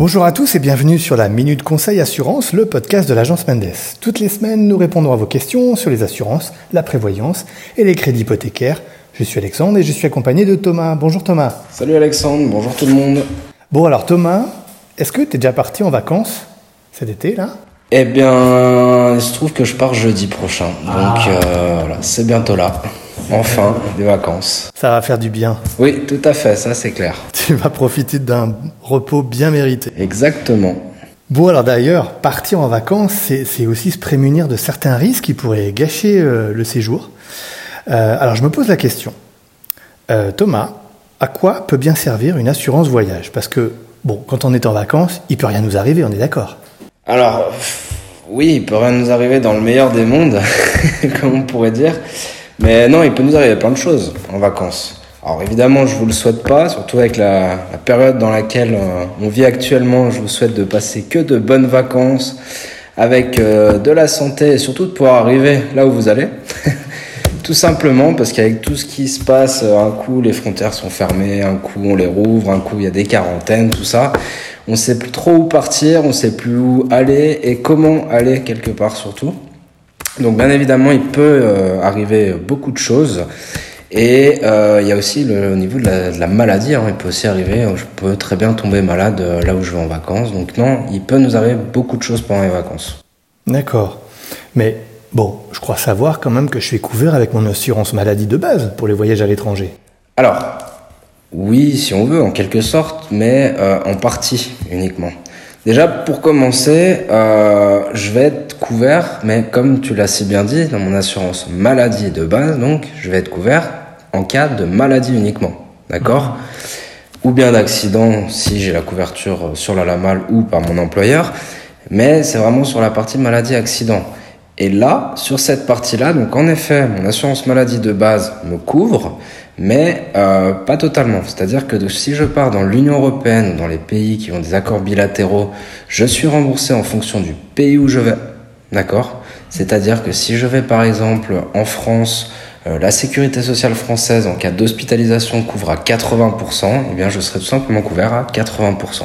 Bonjour à tous et bienvenue sur la Minute Conseil Assurance, le podcast de l'agence Mendes. Toutes les semaines, nous répondons à vos questions sur les assurances, la prévoyance et les crédits hypothécaires. Je suis Alexandre et je suis accompagné de Thomas. Bonjour Thomas. Salut Alexandre, bonjour tout le monde. Bon alors Thomas, est-ce que tu es déjà parti en vacances cet été là? Eh bien, il se trouve que je pars jeudi prochain. Donc euh, voilà, c'est bientôt là. Enfin, des vacances. Ça va faire du bien. Oui, tout à fait, ça c'est clair. Tu vas profiter d'un repos bien mérité. Exactement. Bon alors d'ailleurs, partir en vacances, c'est aussi se prémunir de certains risques qui pourraient gâcher euh, le séjour. Euh, alors je me pose la question. Euh, Thomas, à quoi peut bien servir une assurance voyage? Parce que, bon, quand on est en vacances, il peut rien nous arriver, on est d'accord. Alors, oui, il peut rien nous arriver dans le meilleur des mondes, comme on pourrait dire. Mais non, il peut nous arriver plein de choses en vacances. Alors évidemment, je vous le souhaite pas, surtout avec la, période dans laquelle euh, on vit actuellement. Je vous souhaite de passer que de bonnes vacances, avec euh, de la santé et surtout de pouvoir arriver là où vous allez. Tout simplement parce qu'avec tout ce qui se passe, euh, un coup les frontières sont fermées, un coup on les rouvre, un coup il y a des quarantaines, tout ça. On sait plus trop où partir, on sait plus où aller et comment aller quelque part surtout. Donc bien évidemment, il peut euh, arriver beaucoup de choses. Et euh, il y a aussi le, au niveau de la, de la maladie, hein, il peut aussi arriver, je peux très bien tomber malade euh, là où je vais en vacances. Donc non, il peut nous arriver beaucoup de choses pendant les vacances. D'accord. Mais bon, je crois savoir quand même que je suis couvert avec mon assurance maladie de base pour les voyages à l'étranger. Alors, oui, si on veut, en quelque sorte, mais euh, en partie uniquement. Déjà, pour commencer, euh, je vais être couvert, mais comme tu l'as si bien dit, dans mon assurance maladie de base, donc, je vais être couvert en cas de maladie uniquement. D'accord Ou bien d'accident, si j'ai la couverture sur la LAMAL ou par mon employeur, mais c'est vraiment sur la partie maladie-accident. Et là, sur cette partie-là, donc en effet, mon assurance maladie de base me couvre, mais euh, pas totalement. C'est-à-dire que si je pars dans l'Union européenne ou dans les pays qui ont des accords bilatéraux, je suis remboursé en fonction du pays où je vais. D'accord? C'est-à-dire que si je vais par exemple en France, euh, la sécurité sociale française en cas d'hospitalisation couvre à 80%, eh bien je serai tout simplement couvert à 80%.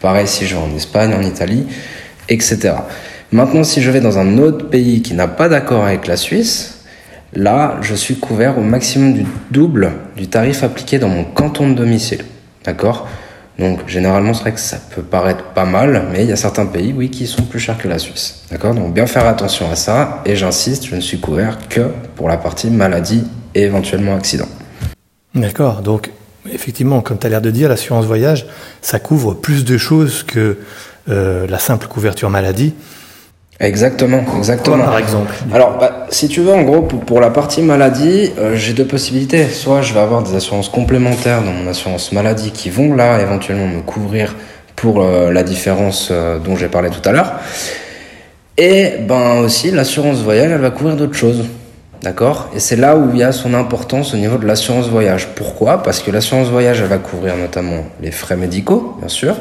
Pareil si je vais en Espagne, en Italie, etc. Maintenant, si je vais dans un autre pays qui n'a pas d'accord avec la Suisse, là, je suis couvert au maximum du double du tarif appliqué dans mon canton de domicile. D'accord? Donc, généralement, c'est vrai que ça peut paraître pas mal, mais il y a certains pays, oui, qui sont plus chers que la Suisse. D'accord? Donc, bien faire attention à ça. Et j'insiste, je ne suis couvert que pour la partie maladie et éventuellement accident. D'accord. Donc, effectivement, comme tu as l'air de dire, l'assurance voyage, ça couvre plus de choses que euh, la simple couverture maladie. Exactement, exactement. Quoi, par exemple Alors, bah, si tu veux, en gros, pour, pour la partie maladie, euh, j'ai deux possibilités. Soit je vais avoir des assurances complémentaires dans mon assurance maladie qui vont là éventuellement me couvrir pour euh, la différence euh, dont j'ai parlé tout à l'heure. Et ben aussi, l'assurance voyage, elle va couvrir d'autres choses. D'accord? Et c'est là où il y a son importance au niveau de l'assurance voyage. Pourquoi? Parce que l'assurance voyage, elle va couvrir notamment les frais médicaux, bien sûr,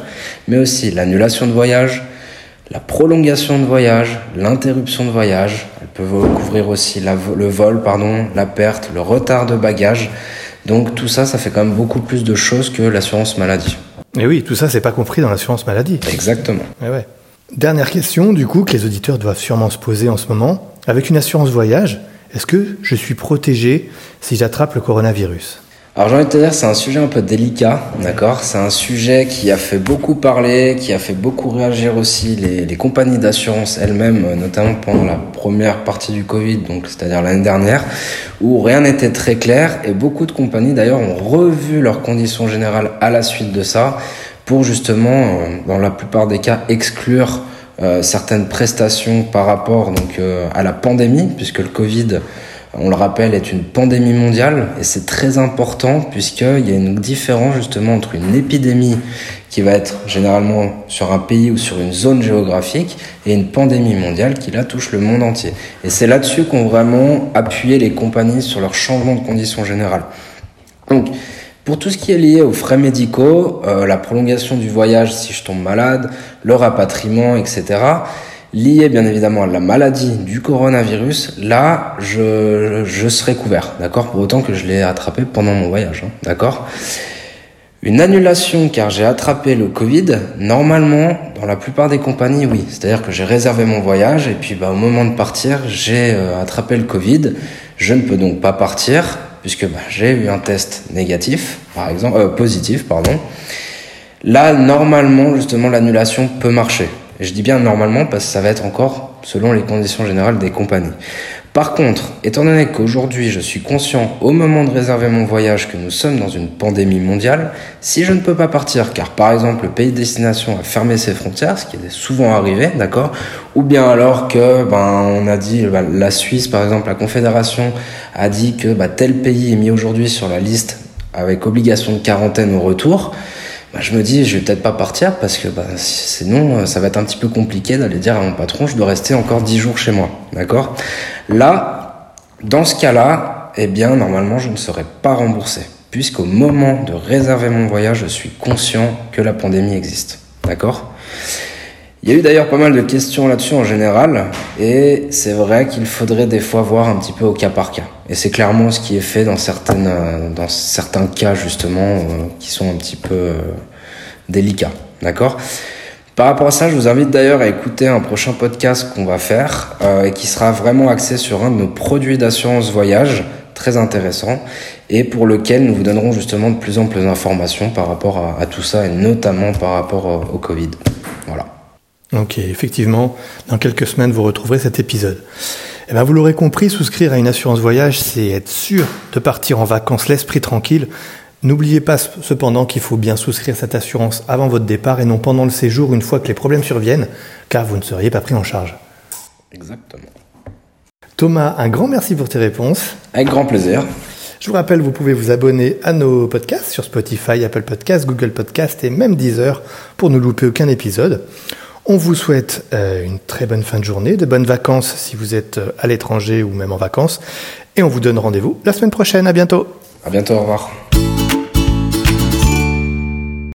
mais aussi l'annulation de voyage, la prolongation de voyage, l'interruption de voyage. Elle peut couvrir aussi la le vol, pardon, la perte, le retard de bagages. Donc tout ça, ça fait quand même beaucoup plus de choses que l'assurance maladie. Et oui, tout ça, c'est pas compris dans l'assurance maladie. Exactement. Eh ouais. Dernière question, du coup, que les auditeurs doivent sûrement se poser en ce moment. Avec une assurance voyage, est-ce que je suis protégé si j'attrape le coronavirus? Alors j'ai envie de te dire, c'est un sujet un peu délicat, d'accord? C'est un sujet qui a fait beaucoup parler, qui a fait beaucoup réagir aussi les, les compagnies d'assurance elles-mêmes, notamment pendant la première partie du Covid, donc c'est-à-dire l'année dernière, où rien n'était très clair. Et beaucoup de compagnies d'ailleurs ont revu leurs conditions générales à la suite de ça pour justement, euh, dans la plupart des cas, exclure euh, certaines prestations par rapport donc euh, à la pandémie, puisque le Covid, on le rappelle, est une pandémie mondiale et c'est très important puisqu'il y a une différence justement entre une épidémie qui va être généralement sur un pays ou sur une zone géographique et une pandémie mondiale qui là touche le monde entier. Et c'est là-dessus qu'ont vraiment appuyé les compagnies sur leur changement de conditions générales. Donc, pour tout ce qui est lié aux frais médicaux, euh, la prolongation du voyage si je tombe malade, le rapatriement, etc., lié bien évidemment à la maladie du coronavirus, là, je, je serai couvert, d'accord? Pour autant que je l'ai attrapé pendant mon voyage, hein, d'accord? Une annulation car j'ai attrapé le Covid, normalement, dans la plupart des compagnies, oui. C'est-à-dire que j'ai réservé mon voyage et puis bah, au moment de partir, j'ai euh, attrapé le Covid. Je ne peux donc pas partir puisque bah, j'ai eu un test négatif, par exemple, euh, positif, pardon. Là, normalement, justement, l'annulation peut marcher. Je dis bien normalement parce que ça va être encore selon les conditions générales des compagnies. Par contre, étant donné qu'aujourd'hui je suis conscient au moment de réserver mon voyage que nous sommes dans une pandémie mondiale, si je ne peux pas partir car par exemple le pays de destination a fermé ses frontières, ce qui est souvent arrivé, d'accord, ou bien alors que ben on a dit bah, la Suisse par exemple, la Confédération a dit que bah, tel pays est mis aujourd'hui sur la liste avec obligation de quarantaine au retour, bah, je me dis, je vais peut-être pas partir parce que bah, sinon, ça va être un petit peu compliqué d'aller dire à mon patron, je dois rester encore 10 jours chez moi. D'accord? Là, dans ce cas-là, eh bien, normalement, je ne serai pas remboursé. Puisqu'au moment de réserver mon voyage, je suis conscient que la pandémie existe. D'accord? Il y a eu d'ailleurs pas mal de questions là-dessus en général, et c'est vrai qu'il faudrait des fois voir un petit peu au cas par cas. Et c'est clairement ce qui est fait dans certaines, euh, dans certains cas justement euh, qui sont un petit peu euh, délicats, d'accord? Par rapport à ça, je vous invite d'ailleurs à écouter un prochain podcast qu'on va faire et qui sera vraiment axé sur un de nos produits d'assurance voyage très intéressant et pour lequel nous vous donnerons justement de plus en plus d'informations par rapport à, à tout ça et notamment par rapport au Covid. Ok, effectivement, dans quelques semaines, vous retrouverez cet épisode. Eh ben, vous l'aurez compris, souscrire à une assurance voyage, c'est être sûr de partir en vacances l'esprit tranquille. N'oubliez pas cependant qu'il faut bien souscrire cette assurance avant votre départ et non pendant le séjour une fois que les problèmes surviennent, car vous ne seriez pas pris en charge. Exactement. Thomas, un grand merci pour tes réponses. Avec grand plaisir. Je vous rappelle, vous pouvez vous abonner à nos podcasts sur Spotify, Apple Podcasts, Google Podcasts et même Deezer pour ne louper aucun épisode. On vous souhaite euh, une très bonne fin de journée, de bonnes vacances si vous êtes euh, à l'étranger ou même en vacances. Et on vous donne rendez-vous la semaine prochaine. À bientôt. À bientôt. Au revoir.